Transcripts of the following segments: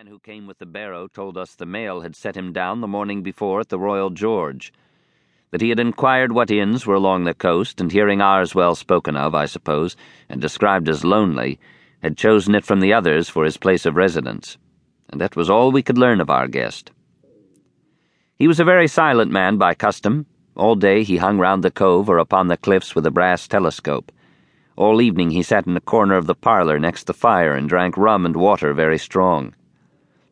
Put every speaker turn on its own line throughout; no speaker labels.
man who came with the barrow told us the mail had set him down the morning before at the Royal George. That he had inquired what inns were along the coast, and hearing ours well spoken of, I suppose, and described as lonely, had chosen it from the others for his place of residence. And that was all we could learn of our guest. He was a very silent man by custom. All day he hung round the cove or upon the cliffs with a brass telescope. All evening he sat in a corner of the parlour next the fire and drank rum and water very strong.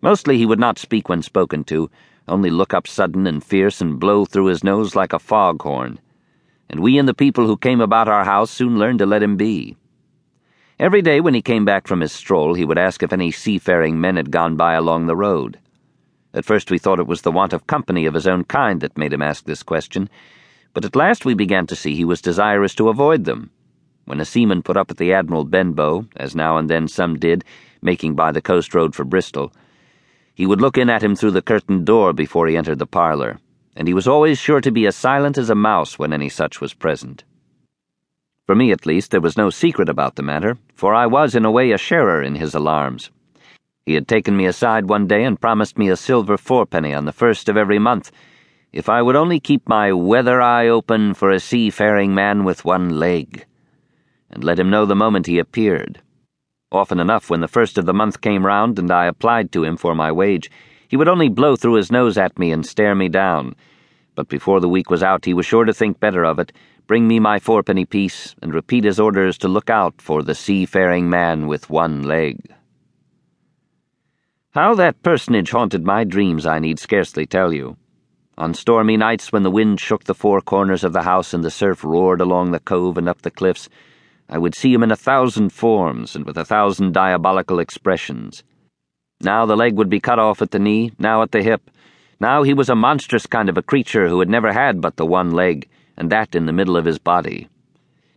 Mostly he would not speak when spoken to, only look up sudden and fierce and blow through his nose like a foghorn. And we and the people who came about our house soon learned to let him be. Every day when he came back from his stroll, he would ask if any seafaring men had gone by along the road. At first we thought it was the want of company of his own kind that made him ask this question, but at last we began to see he was desirous to avoid them when a seaman put up at the Admiral Benbow, as now and then some did, making by the coast road for Bristol, he would look in at him through the curtained door before he entered the parlour, and he was always sure to be as silent as a mouse when any such was present. For me, at least, there was no secret about the matter, for I was in a way a sharer in his alarms. He had taken me aside one day and promised me a silver fourpenny on the first of every month, if I would only keep my weather eye open for a seafaring man with one leg and let him know the moment he appeared. Often enough, when the first of the month came round and I applied to him for my wage, he would only blow through his nose at me and stare me down. But before the week was out, he was sure to think better of it, bring me my fourpenny piece, and repeat his orders to look out for the seafaring man with one leg. How that personage haunted my dreams, I need scarcely tell you. On stormy nights when the wind shook the four corners of the house and the surf roared along the cove and up the cliffs, I would see him in a thousand forms and with a thousand diabolical expressions. Now the leg would be cut off at the knee, now at the hip. Now he was a monstrous kind of a creature who had never had but the one leg, and that in the middle of his body.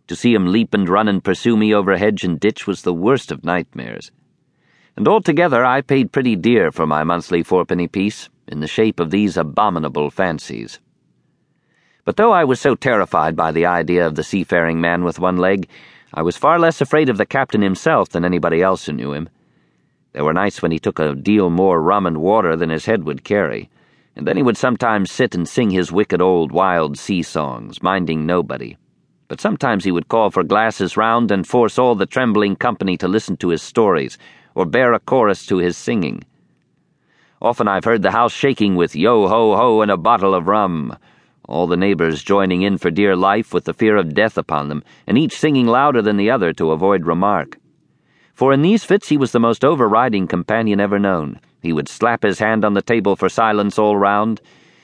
To see him leap and run and pursue me over hedge and ditch was the worst of nightmares. And altogether I paid pretty dear for my monthly fourpenny piece, in the shape of these abominable fancies. But though I was so terrified by the idea of the seafaring man with one leg, I was far less afraid of the captain himself than anybody else who knew him. There were nights when he took a deal more rum and water than his head would carry, and then he would sometimes sit and sing his wicked old wild sea songs, minding nobody. But sometimes he would call for glasses round and force all the trembling company to listen to his stories, or bear a chorus to his singing. Often I've heard the house shaking with yo ho ho and a bottle of rum all the neighbors joining in for dear life with the fear of death upon them, and each singing louder than the other to avoid remark. For in these fits he was the most overriding companion ever known. He would slap his hand on the table for silence all round.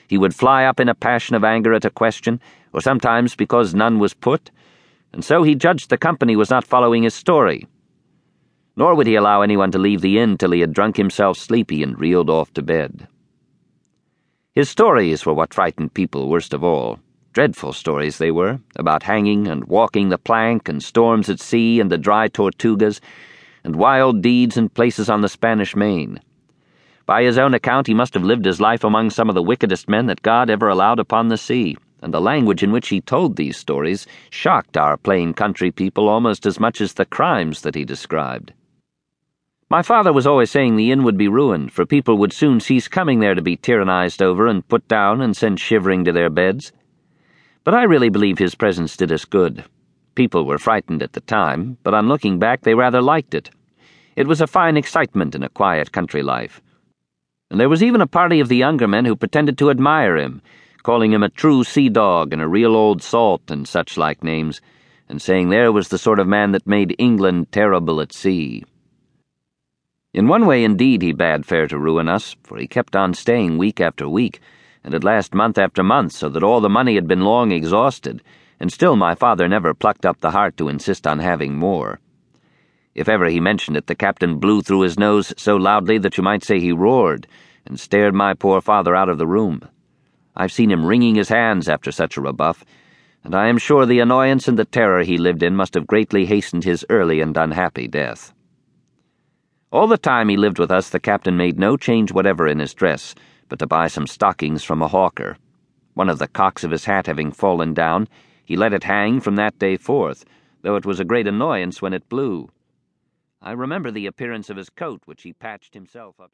He would fly up in a passion of anger at a question, or sometimes because none was put, and so he judged the company was not following his story. Nor would he allow anyone to leave the inn till he had drunk himself sleepy and reeled off to bed. His stories were what frightened people worst of all. Dreadful stories they were, about hanging and walking the plank and storms at sea and the dry Tortugas, and wild deeds and places on the Spanish Main. By his own account, he must have lived his life among some of the wickedest men that God ever allowed upon the sea, and the language in which he told these stories shocked our plain country people almost as much as the crimes that he described. My father was always saying the inn would be ruined, for people would soon cease coming there to be tyrannized over and put down and sent shivering to their beds. But I really believe his presence did us good. People were frightened at the time, but on looking back, they rather liked it. It was a fine excitement in a quiet country life. And there was even a party of the younger men who pretended to admire him, calling him a true sea dog and a real old salt and such like names, and saying there was the sort of man that made England terrible at sea. In one way, indeed, he bade fair to ruin us, for he kept on staying week after week, and at last month after month, so that all the money had been long exhausted, and still my father never plucked up the heart to insist on having more. If ever he mentioned it, the captain blew through his nose so loudly that you might say he roared, and stared my poor father out of the room. I've seen him wringing his hands after such a rebuff, and I am sure the annoyance and the terror he lived in must have greatly hastened his early and unhappy death. All the time he lived with us, the captain made no change whatever in his dress, but to buy some stockings from a hawker. One of the cocks of his hat having fallen down, he let it hang from that day forth, though it was a great annoyance when it blew. I remember the appearance of his coat, which he patched himself up.